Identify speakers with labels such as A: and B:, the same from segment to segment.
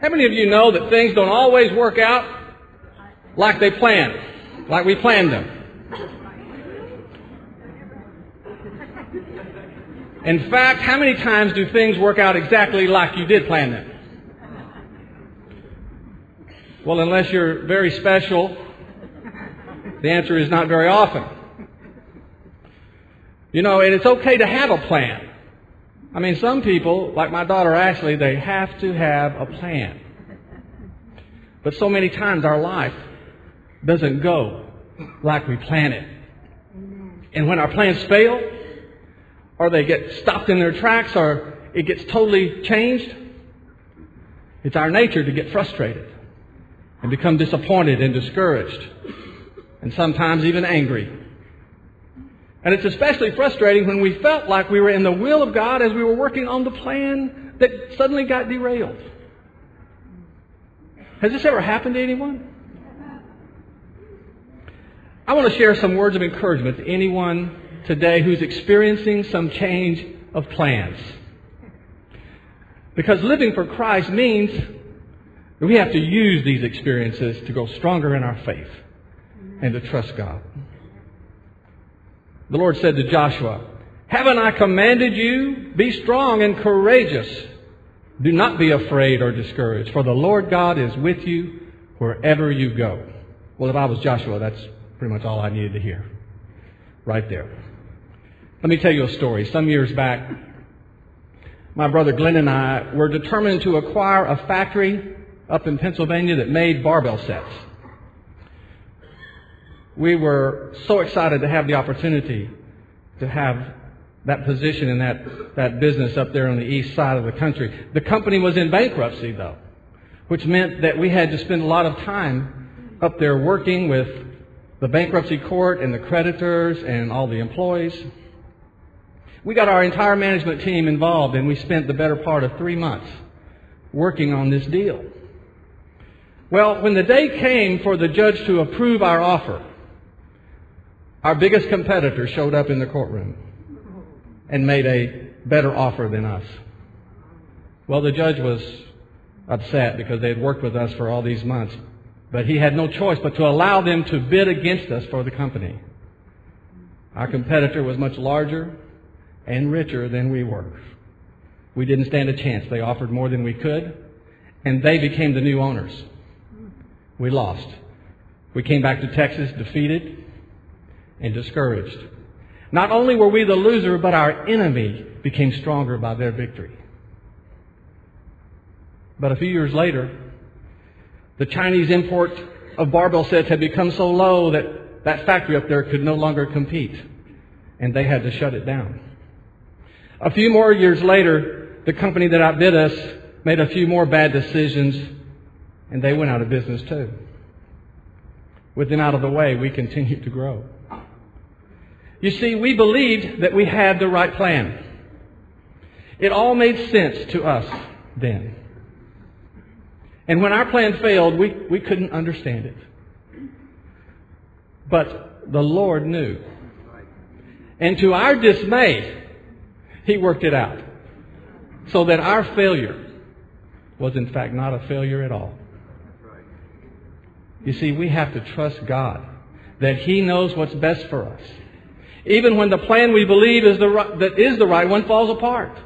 A: How many of you know that things don't always work out like they planned, like we planned them? In fact, how many times do things work out exactly like you did plan them? Well, unless you're very special, the answer is not very often. You know, and it's okay to have a plan. I mean, some people, like my daughter Ashley, they have to have a plan. But so many times our life doesn't go like we plan it. And when our plans fail, or they get stopped in their tracks, or it gets totally changed, it's our nature to get frustrated and become disappointed and discouraged, and sometimes even angry. And it's especially frustrating when we felt like we were in the will of God as we were working on the plan that suddenly got derailed. Has this ever happened to anyone? I want to share some words of encouragement to anyone today who's experiencing some change of plans. Because living for Christ means that we have to use these experiences to grow stronger in our faith and to trust God. The Lord said to Joshua, Haven't I commanded you? Be strong and courageous. Do not be afraid or discouraged, for the Lord God is with you wherever you go. Well, if I was Joshua, that's pretty much all I needed to hear. Right there. Let me tell you a story. Some years back, my brother Glenn and I were determined to acquire a factory up in Pennsylvania that made barbell sets we were so excited to have the opportunity to have that position in that, that business up there on the east side of the country. The company was in bankruptcy, though, which meant that we had to spend a lot of time up there working with the bankruptcy court and the creditors and all the employees. We got our entire management team involved, and we spent the better part of three months working on this deal. Well, when the day came for the judge to approve our offer, our biggest competitor showed up in the courtroom and made a better offer than us. Well, the judge was upset because they had worked with us for all these months, but he had no choice but to allow them to bid against us for the company. Our competitor was much larger and richer than we were. We didn't stand a chance. They offered more than we could, and they became the new owners. We lost. We came back to Texas defeated and discouraged. Not only were we the loser, but our enemy became stronger by their victory. But a few years later, the Chinese import of barbell sets had become so low that that factory up there could no longer compete, and they had to shut it down. A few more years later, the company that outbid us made a few more bad decisions, and they went out of business too. With them out of the way, we continued to grow. You see, we believed that we had the right plan. It all made sense to us then. And when our plan failed, we, we couldn't understand it. But the Lord knew. And to our dismay, He worked it out. So that our failure was in fact not a failure at all. You see, we have to trust God that He knows what's best for us even when the plan we believe is the right, that is the right one falls apart.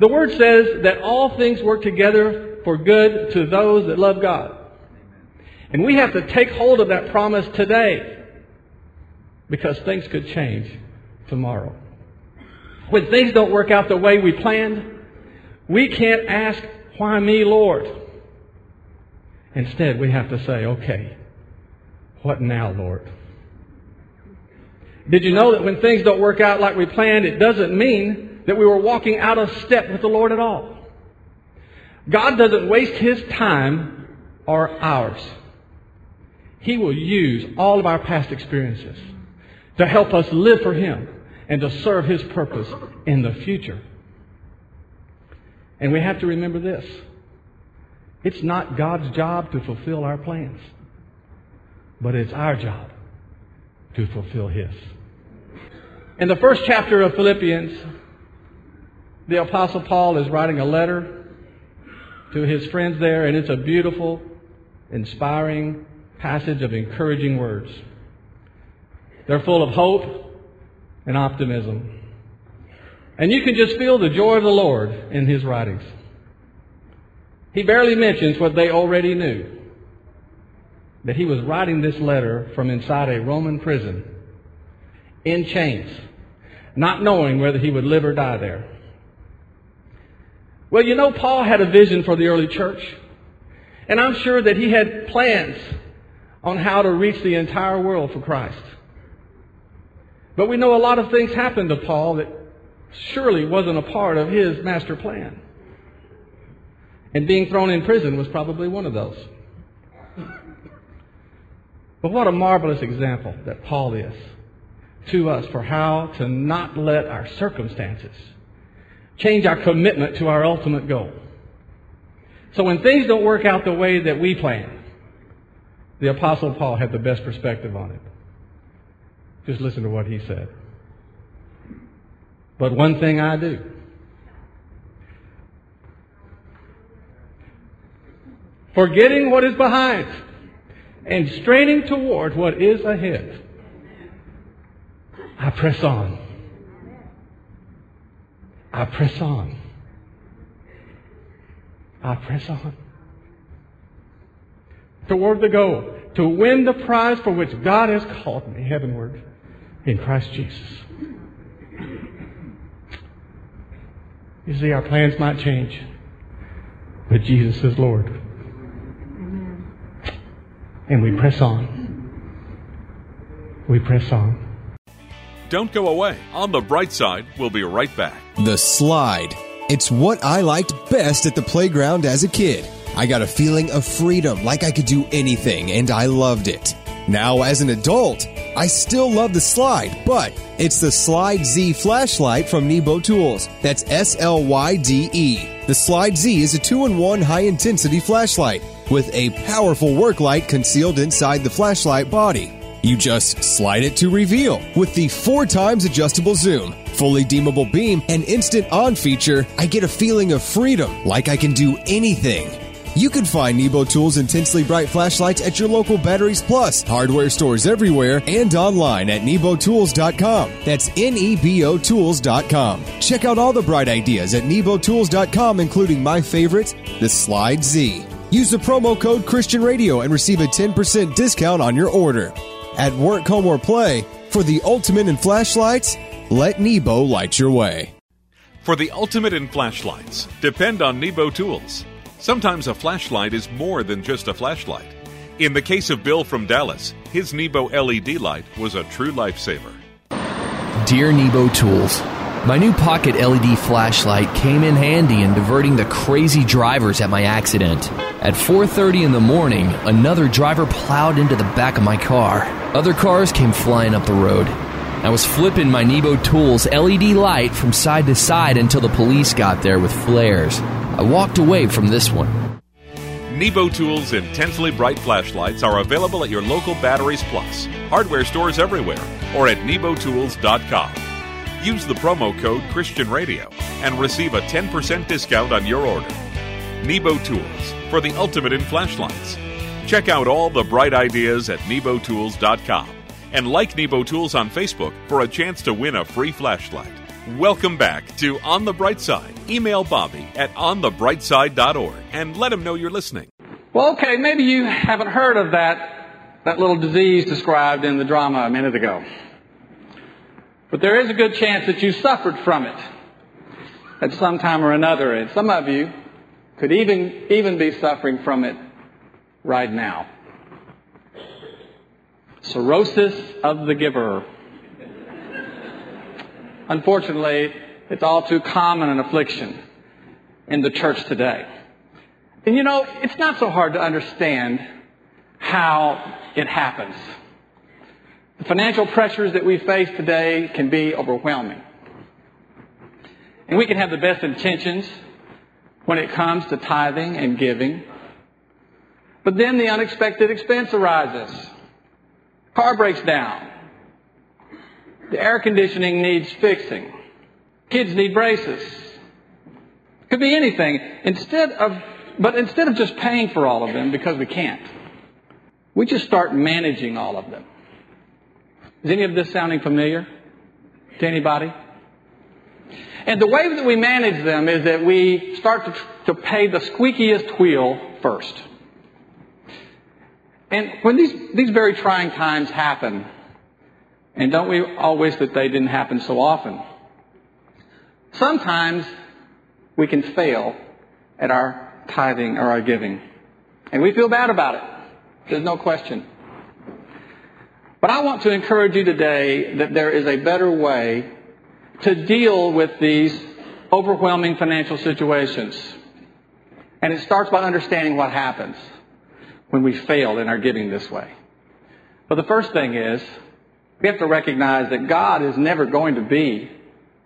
A: The Word says that all things work together for good to those that love God. And we have to take hold of that promise today because things could change tomorrow. When things don't work out the way we planned, we can't ask, Why me, Lord? Instead, we have to say, Okay, what now, Lord? Did you know that when things don't work out like we planned, it doesn't mean that we were walking out of step with the Lord at all? God doesn't waste His time or ours. He will use all of our past experiences to help us live for Him and to serve His purpose in the future. And we have to remember this. It's not God's job to fulfill our plans, but it's our job to fulfill His. In the first chapter of Philippians, the Apostle Paul is writing a letter to his friends there, and it's a beautiful, inspiring passage of encouraging words. They're full of hope and optimism. And you can just feel the joy of the Lord in his writings. He barely mentions what they already knew that he was writing this letter from inside a Roman prison in chains, not knowing whether he would live or die there. Well, you know, Paul had a vision for the early church, and I'm sure that he had plans on how to reach the entire world for Christ. But we know a lot of things happened to Paul that surely wasn't a part of his master plan. And being thrown in prison was probably one of those. But what a marvelous example that Paul is to us for how to not let our circumstances change our commitment to our ultimate goal. So when things don't work out the way that we plan, the Apostle Paul had the best perspective on it. Just listen to what he said. But one thing I do. Forgetting what is behind and straining toward what is ahead. I press on. I press on. I press on. Toward the goal, to win the prize for which God has called me heavenward in Christ Jesus. You see, our plans might change, but Jesus is Lord. And we press on. We press on.
B: Don't go away. On the bright side, we'll be right back.
C: The slide. It's what I liked best at the playground as a kid. I got a feeling of freedom, like I could do anything, and I loved it. Now, as an adult, I still love the slide, but it's the Slyde Z flashlight from Nebo Tools. That's S L Y D E. The Slyde Z is a two in one high intensity flashlight with a powerful work light concealed inside the flashlight body. You just slide it to reveal. With the four times adjustable zoom, fully dimmable beam, and instant on feature, I get a feeling of freedom, like I can do anything. You can find Nebo Tools intensely bright flashlights at your local Batteries Plus hardware stores everywhere and online at nebotools.com. That's N E B O Tools.com. Check out all the bright ideas at nebotools.com, including my favorite, the Slyde Z. Use the promo code Christian Radio and receive a 10% discount on your order. At work, home, or play, for the ultimate in flashlights, let Nebo light your way.
B: For the ultimate in flashlights, depend on Nebo Tools. Sometimes a flashlight is more than just a flashlight. In the case of Bill from Dallas, his Nebo LED light was a true lifesaver.
D: Dear Nebo Tools, my new pocket LED flashlight came in handy in diverting the crazy drivers at my accident. At 4:30 in the morning, another driver plowed into the back of my car. Other cars came flying up the road. I was flipping my Nebo Tools LED light from side to side until the police got there with flares. I walked away from this one.
B: Nebo Tools intensely bright flashlights are available at your local Batteries Plus, hardware stores everywhere, or at nebotools.com. Use the promo code Christian Radio and receive a 10% discount on your order. Nebo Tools for the ultimate in flashlights. Check out all the bright ideas at nebotools.com and like Nebo Tools on Facebook for a chance to win a free flashlight. Welcome back to On the Bright Side. Email Bobby at onthebrightside.org and let him know you're listening.
A: Well, okay, maybe you haven't heard of that, that little disease described in the drama a minute ago. But there is a good chance that you suffered from it at some time or another, and some of you could even, even be suffering from it right now. Cirrhosis of the giver. Unfortunately, it's all too common an affliction in the church today. And you know, it's not so hard to understand how it happens. The financial pressures that we face today can be overwhelming. And we can have the best intentions when it comes to tithing and giving. But then the unexpected expense arises. Car breaks down. The air conditioning needs fixing. Kids need braces. Could be anything. Instead of, but instead of just paying for all of them because we can't, we just start managing all of them. Is any of this sounding familiar to anybody? And the way that we manage them is that we start to, to pay the squeakiest wheel first. And when these, these very trying times happen, and don't we all wish that they didn't happen so often? Sometimes we can fail at our tithing or our giving. And we feel bad about it. There's no question. But I want to encourage you today that there is a better way to deal with these overwhelming financial situations. And it starts by understanding what happens when we fail in our giving this way. But the first thing is, we have to recognize that God is never going to be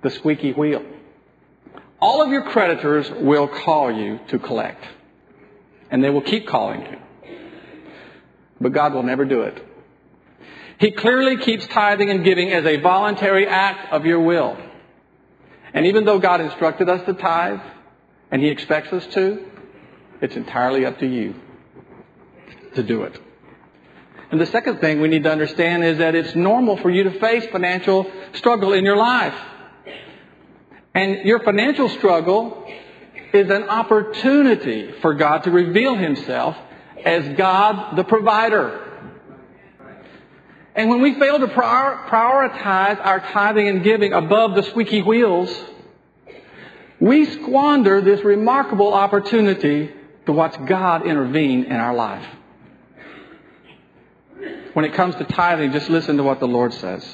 A: the squeaky wheel. All of your creditors will call you to collect. And they will keep calling you. But God will never do it. He clearly keeps tithing and giving as a voluntary act of your will. And even though God instructed us to tithe, and He expects us to, it's entirely up to you to do it. And the second thing we need to understand is that it's normal for you to face financial struggle in your life. And your financial struggle is an opportunity for God to reveal Himself as God the provider. And when we fail to prioritize our tithing and giving above the squeaky wheels, we squander this remarkable opportunity to watch God intervene in our life when it comes to tithing, just listen to what the Lord says.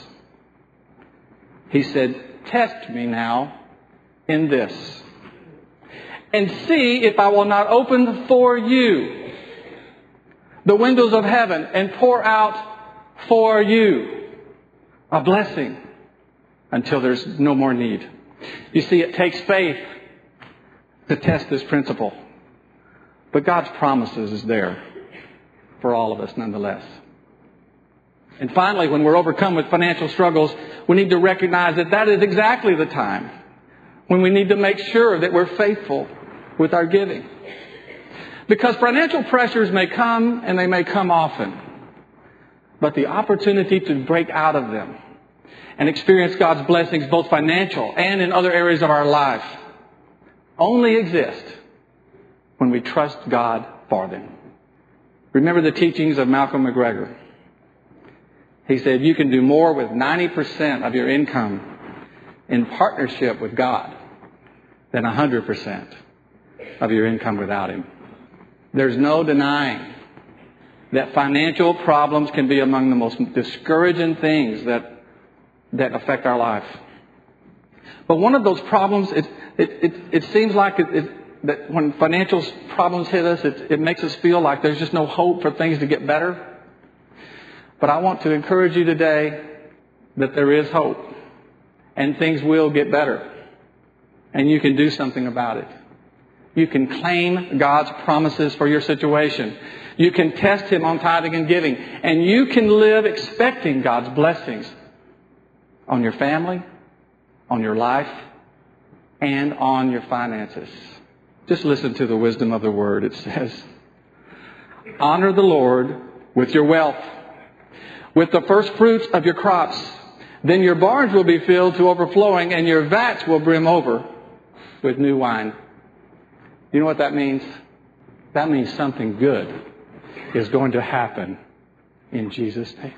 A: He said, Test me now in this, and see if I will not open for you the windows of heaven and pour out for you a blessing until there's no more need. You see, it takes faith to test this principle. But God's promises is there for all of us nonetheless. And finally, when we're overcome with financial struggles, we need to recognize that that is exactly the time when we need to make sure that we're faithful with our giving. Because financial pressures may come and they may come often. But the opportunity to break out of them and experience God's blessings, both financial and in other areas of our life, only exist when we trust God for them. Remember the teachings of Malcolm McGregor. He said, You can do more with 90% of your income in partnership with God than 100% of your income without Him. There's no denying that financial problems can be among the most discouraging things that, that affect our life. But one of those problems, it, it, it, it seems like it, that when financial problems hit us, it, it makes us feel like there's just no hope for things to get better. But I want to encourage you today that there is hope and things will get better. And you can do something about it. You can claim God's promises for your situation. You can test Him on tithing and giving. And you can live expecting God's blessings on your family, on your life, and on your finances. Just listen to the wisdom of the word. It says, Honor the Lord with your wealth with the first fruits of your crops. Then your barns will be filled to overflowing, and your vats will brim over with new wine. You know what that means? That means something good is going to happen in Jesus' name.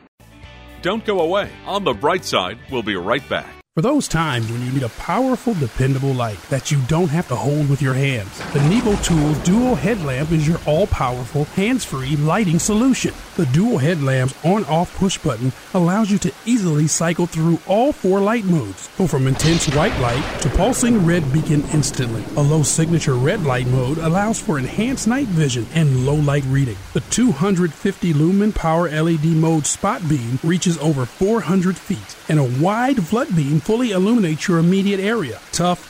B: Don't go away. On the bright side, we'll be right back.
E: For those times when you need a powerful, dependable light that you don't have to hold with your hands, the Nebo Tools Dual Headlamp is your all powerful, hands free lighting solution. The dual headlamp's on off push button allows you to easily cycle through all four light modes. Go from intense white light to pulsing red beacon instantly. A low signature red light mode allows for enhanced night vision and low light reading. The 250 lumen power LED mode spot beam reaches over 400 feet, and a wide flood beam fully illuminates your immediate area. Tough,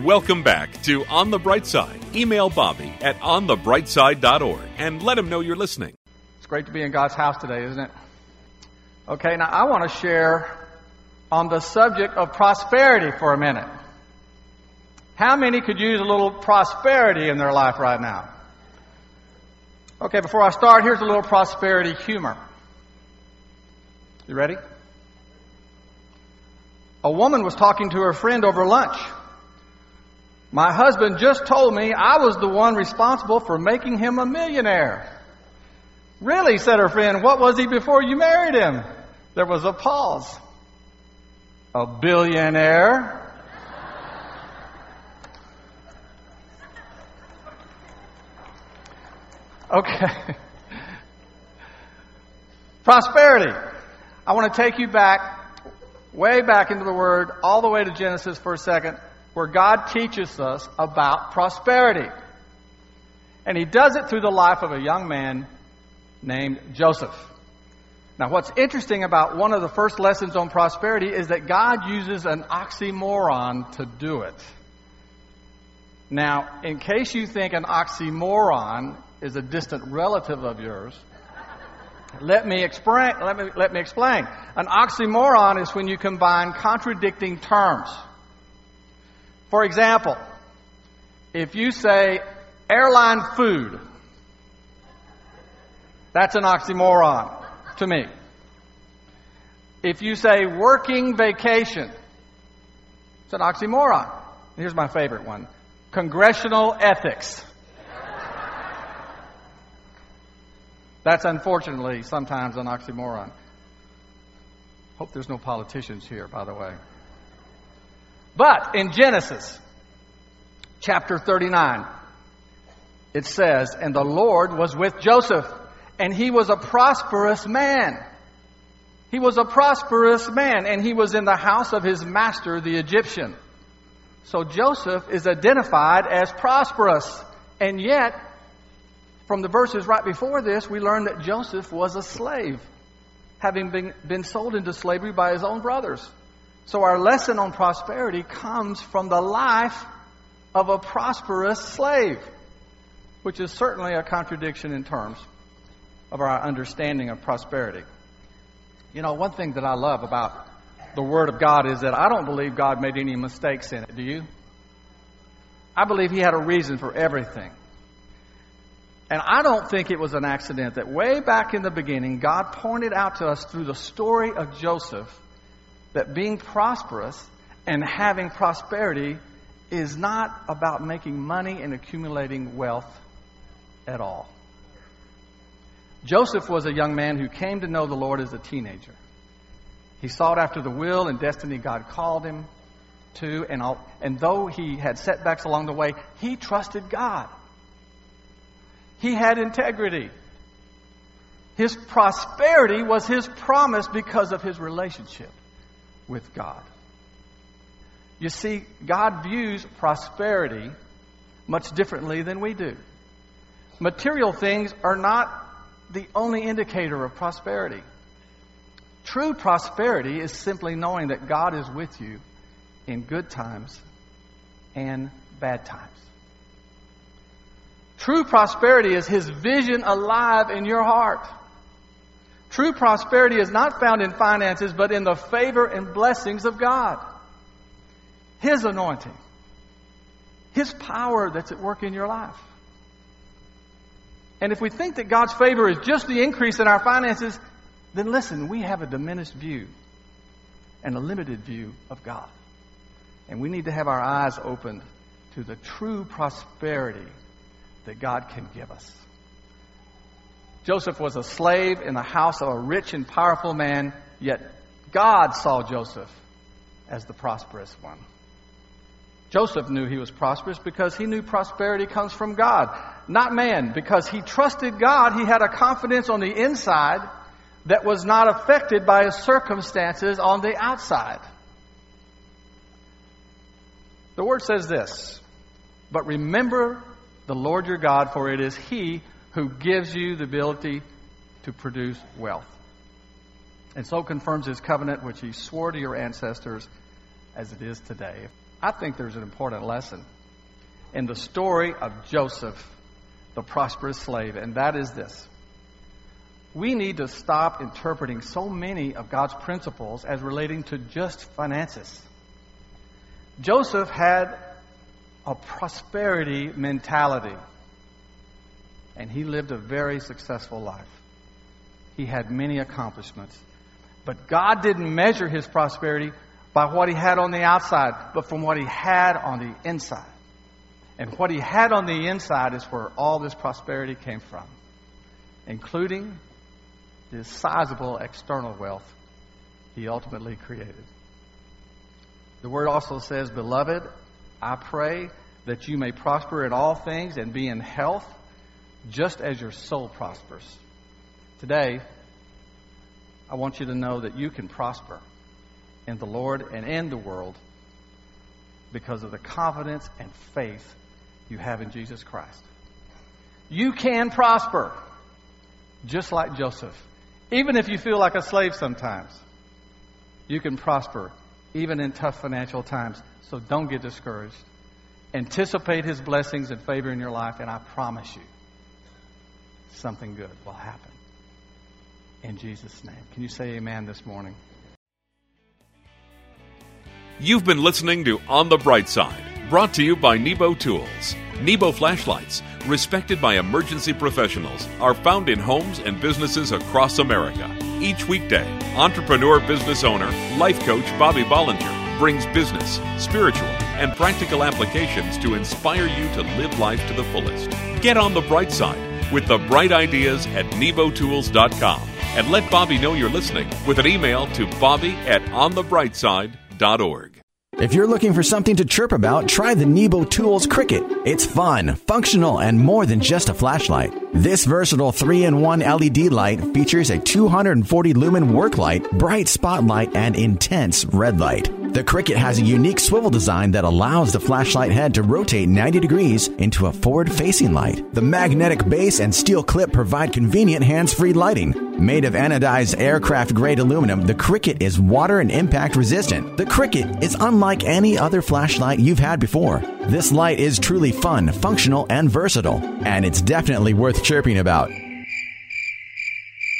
B: Welcome back to On the Bright Side. Email Bobby at onthebrightside.org and let him know you're listening.
A: It's great to be in God's house today, isn't it? Okay, now I want to share on the subject of prosperity for a minute. How many could use a little prosperity in their life right now? Okay, before I start, here's a little prosperity humor. You ready? A woman was talking to her friend over lunch. My husband just told me I was the one responsible for making him a millionaire. Really, said her friend, what was he before you married him? There was a pause. A billionaire? Okay. Prosperity. I want to take you back, way back into the Word, all the way to Genesis for a second where God teaches us about prosperity. And he does it through the life of a young man named Joseph. Now, what's interesting about one of the first lessons on prosperity is that God uses an oxymoron to do it. Now, in case you think an oxymoron is a distant relative of yours, let me explain. Let me, let me explain. An oxymoron is when you combine contradicting terms. For example, if you say airline food, that's an oxymoron to me. If you say working vacation, it's an oxymoron. Here's my favorite one congressional ethics. That's unfortunately sometimes an oxymoron. Hope there's no politicians here, by the way. But in Genesis chapter 39, it says, And the Lord was with Joseph, and he was a prosperous man. He was a prosperous man, and he was in the house of his master, the Egyptian. So Joseph is identified as prosperous. And yet, from the verses right before this, we learn that Joseph was a slave, having been, been sold into slavery by his own brothers. So our lesson on prosperity comes from the life of a prosperous slave, which is certainly a contradiction in terms of our understanding of prosperity. You know, one thing that I love about the Word of God is that I don't believe God made any mistakes in it. Do you? I believe He had a reason for everything. And I don't think it was an accident that way back in the beginning, God pointed out to us through the story of Joseph that being prosperous and having prosperity is not about making money and accumulating wealth at all. Joseph was a young man who came to know the Lord as a teenager. He sought after the will and destiny God called him to, and, all, and though he had setbacks along the way, he trusted God. He had integrity. His prosperity was his promise because of his relationship with God. You see, God views prosperity much differently than we do. Material things are not the only indicator of prosperity. True prosperity is simply knowing that God is with you in good times and bad times. True prosperity is His vision alive in your heart. True prosperity is not found in finances, but in the favor and blessings of God. His anointing. His power that's at work in your life. And if we think that God's favor is just the increase in our finances, then listen, we have a diminished view and a limited view of God. And we need to have our eyes opened to the true prosperity that God can give us. Joseph was a slave in the house of a rich and powerful man, yet God saw Joseph as the prosperous one. Joseph knew he was prosperous because he knew prosperity comes from God, not man. Because he trusted God, he had a confidence on the inside that was not affected by his circumstances on the outside. The word says this, but remember the Lord your God, for it is he who gives you the ability to produce wealth. And so confirms his covenant which he swore to your ancestors as it is today. I think there's an important lesson in the story of Joseph, the prosperous slave, and that is this. We need to stop interpreting so many of God's principles as relating to just finances. Joseph had a prosperity mentality. And he lived a very successful life. He had many accomplishments. But God didn't measure his prosperity by what he had on the outside, but from what he had on the inside. And what he had on the inside is where all this prosperity came from, including this sizable external wealth he ultimately created. The word also says, Beloved, I pray that you may prosper in all things and be in health, just as your soul prospers. Today, I want you to know that you can prosper in the Lord and in the world because of the confidence and faith you have in Jesus Christ. You can prosper just like Joseph. Even if you feel like a slave sometimes, you can prosper even in tough financial times. So don't get discouraged. Anticipate His blessings and favor in your life, and I promise you, something good will happen. In Jesus' name. Can you say amen this morning?
B: You've been listening to On the Bright Side, brought to you by Nebo Tools. Nebo flashlights, respected by emergency professionals, are found in homes and businesses across America. Each weekday, entrepreneur business owner, life coach Bobby Bollinger brings business, spiritual, and practical applications to inspire you to live life to the fullest. Get on the bright side with the bright ideas at nebotools.com and let Bobby know you're listening with an email to bobby at onthebrightside.org.
F: If you're looking for something to chirp about, try the Nebo Tools Cricket. It's fun, functional, and more than just a flashlight. This versatile 3-in-1 LED light features a 240 lumen work light, bright spotlight, and intense red light. The Cricket has a unique swivel design that allows the flashlight head to rotate 90 degrees into a forward-facing light. The magnetic base and steel clip provide convenient hands-free lighting. Made of anodized aircraft-grade aluminum, the Cricket is water and impact resistant. The Cricket is unlike any other flashlight you've had before. This light is truly fun, functional, and versatile, and it's definitely worth chirping about.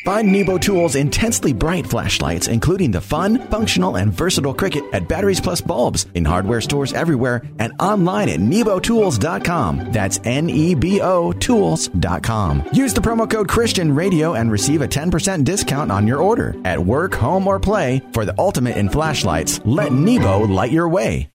F: Find Nebo Tools' intensely bright flashlights, including the fun, functional, and versatile Cricket at Batteries Plus Bulbs in hardware stores everywhere and online at nebotools.com. That's N E B O Tools.com. Use the promo code Christian Radio and receive a 10% discount on your order. At work, home, or play, for the ultimate in flashlights, let Nebo light your way.